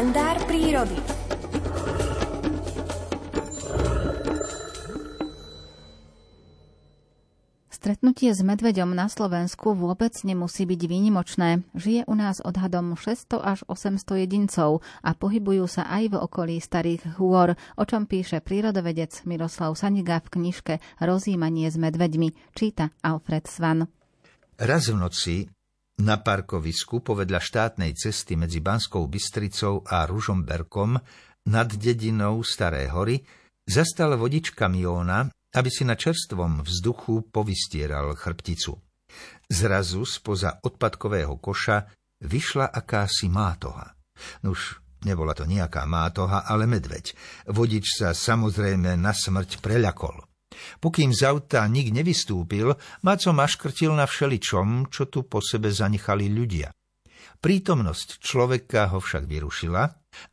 kalendár prírody. Stretnutie s medveďom na Slovensku vôbec nemusí byť výnimočné. Žije u nás odhadom 600 až 800 jedincov a pohybujú sa aj v okolí starých hôr, o čom píše prírodovedec Miroslav Saniga v knižke Rozímanie s medveďmi, číta Alfred Svan. Raz v noci na parkovisku povedľa štátnej cesty medzi Banskou Bystricou a Ružomberkom nad dedinou Staré hory zastal vodič kamióna aby si na čerstvom vzduchu povystieral chrbticu. Zrazu spoza odpadkového koša vyšla akási mátoha. Nuž, nebola to nejaká mátoha, ale medveď. Vodič sa samozrejme na smrť preľakol. Pokým z auta nik nevystúpil, Maco maškrtil na všeličom, čo tu po sebe zanechali ľudia. Prítomnosť človeka ho však vyrušila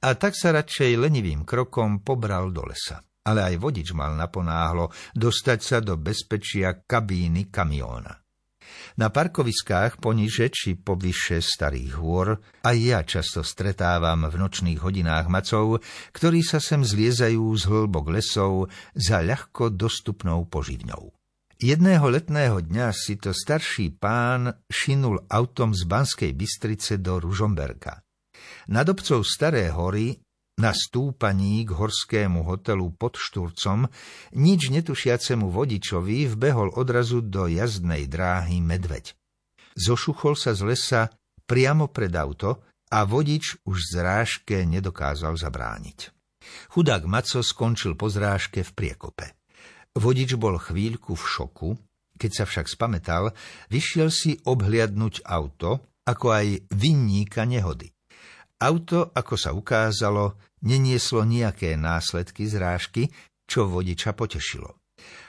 a tak sa radšej lenivým krokom pobral do lesa ale aj vodič mal naponáhlo dostať sa do bezpečia kabíny kamióna. Na parkoviskách poniže či povyše starých hôr aj ja často stretávam v nočných hodinách macov, ktorí sa sem zliezajú z hĺbok lesov za ľahko dostupnou poživňou. Jedného letného dňa si to starší pán šinul autom z Banskej Bystrice do Ružomberka. Nad obcov Staré hory na stúpaní k horskému hotelu pod Šturcom nič netušiacemu vodičovi vbehol odrazu do jazdnej dráhy medveď. Zošuchol sa z lesa priamo pred auto a vodič už zrážke nedokázal zabrániť. Chudák Maco skončil po zrážke v priekope. Vodič bol chvíľku v šoku, keď sa však spametal, vyšiel si obhliadnúť auto, ako aj vinníka nehody. Auto, ako sa ukázalo, nenieslo nejaké následky zrážky, čo vodiča potešilo.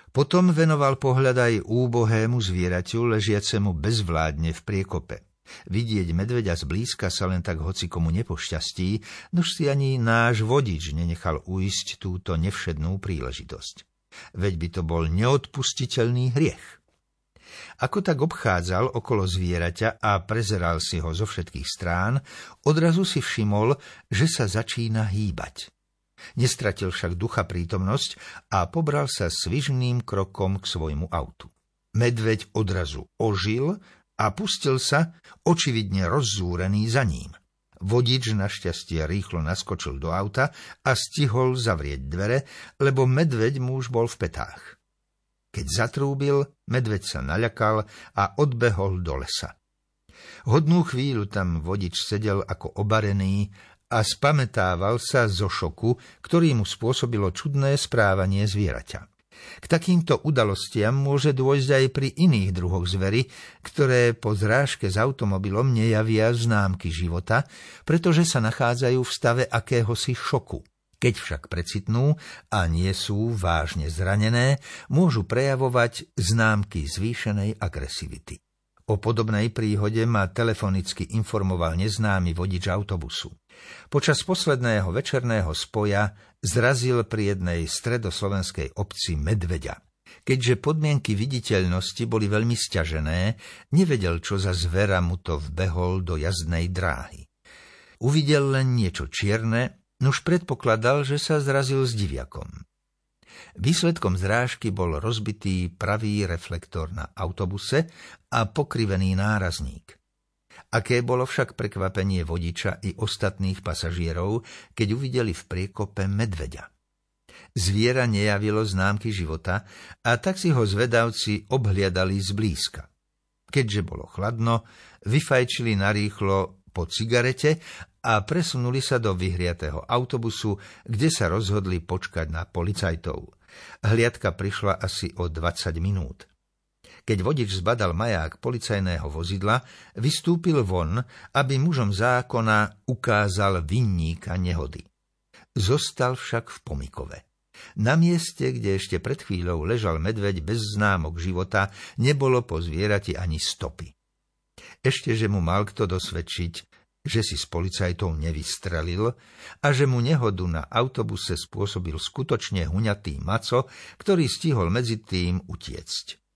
Potom venoval pohľad aj úbohému zvieraťu, ležiacemu bezvládne v priekope. Vidieť medveďa zblízka sa len tak hoci komu nepošťastí, nož si ani náš vodič nenechal uísť túto nevšednú príležitosť. Veď by to bol neodpustiteľný hriech. Ako tak obchádzal okolo zvieraťa a prezeral si ho zo všetkých strán, odrazu si všimol, že sa začína hýbať. Nestratil však ducha prítomnosť a pobral sa svižným krokom k svojmu autu. Medveď odrazu ožil a pustil sa, očividne rozzúrený za ním. Vodič našťastie rýchlo naskočil do auta a stihol zavrieť dvere, lebo medveď mu už bol v petách. Keď zatrúbil, medveď sa naľakal a odbehol do lesa. Hodnú chvíľu tam vodič sedel ako obarený a spametával sa zo šoku, ktorý mu spôsobilo čudné správanie zvieraťa. K takýmto udalostiam môže dôjsť aj pri iných druhoch zvery, ktoré po zrážke s automobilom nejavia známky života, pretože sa nachádzajú v stave akéhosi šoku. Keď však precitnú a nie sú vážne zranené, môžu prejavovať známky zvýšenej agresivity. O podobnej príhode ma telefonicky informoval neznámy vodič autobusu. Počas posledného večerného spoja zrazil pri jednej stredoslovenskej obci medveďa. Keďže podmienky viditeľnosti boli veľmi stiažené, nevedel, čo za zvera mu to vbehol do jazdnej dráhy. Uvidel len niečo čierne Nuž predpokladal, že sa zrazil s diviakom. Výsledkom zrážky bol rozbitý pravý reflektor na autobuse a pokrivený nárazník. Aké bolo však prekvapenie vodiča i ostatných pasažierov, keď uvideli v priekope medveďa. Zviera nejavilo známky života a tak si ho zvedavci obhliadali zblízka. Keďže bolo chladno, vyfajčili narýchlo po cigarete a presunuli sa do vyhriatého autobusu, kde sa rozhodli počkať na policajtov. Hliadka prišla asi o 20 minút. Keď vodič zbadal maják policajného vozidla, vystúpil von, aby mužom zákona ukázal vinníka nehody. Zostal však v pomikove. Na mieste, kde ešte pred chvíľou ležal medveď bez známok života, nebolo po zvierati ani stopy. Ešte, že mu mal kto dosvedčiť, že si s policajtou nevystrelil a že mu nehodu na autobuse spôsobil skutočne huňatý maco, ktorý stihol medzi tým utiecť.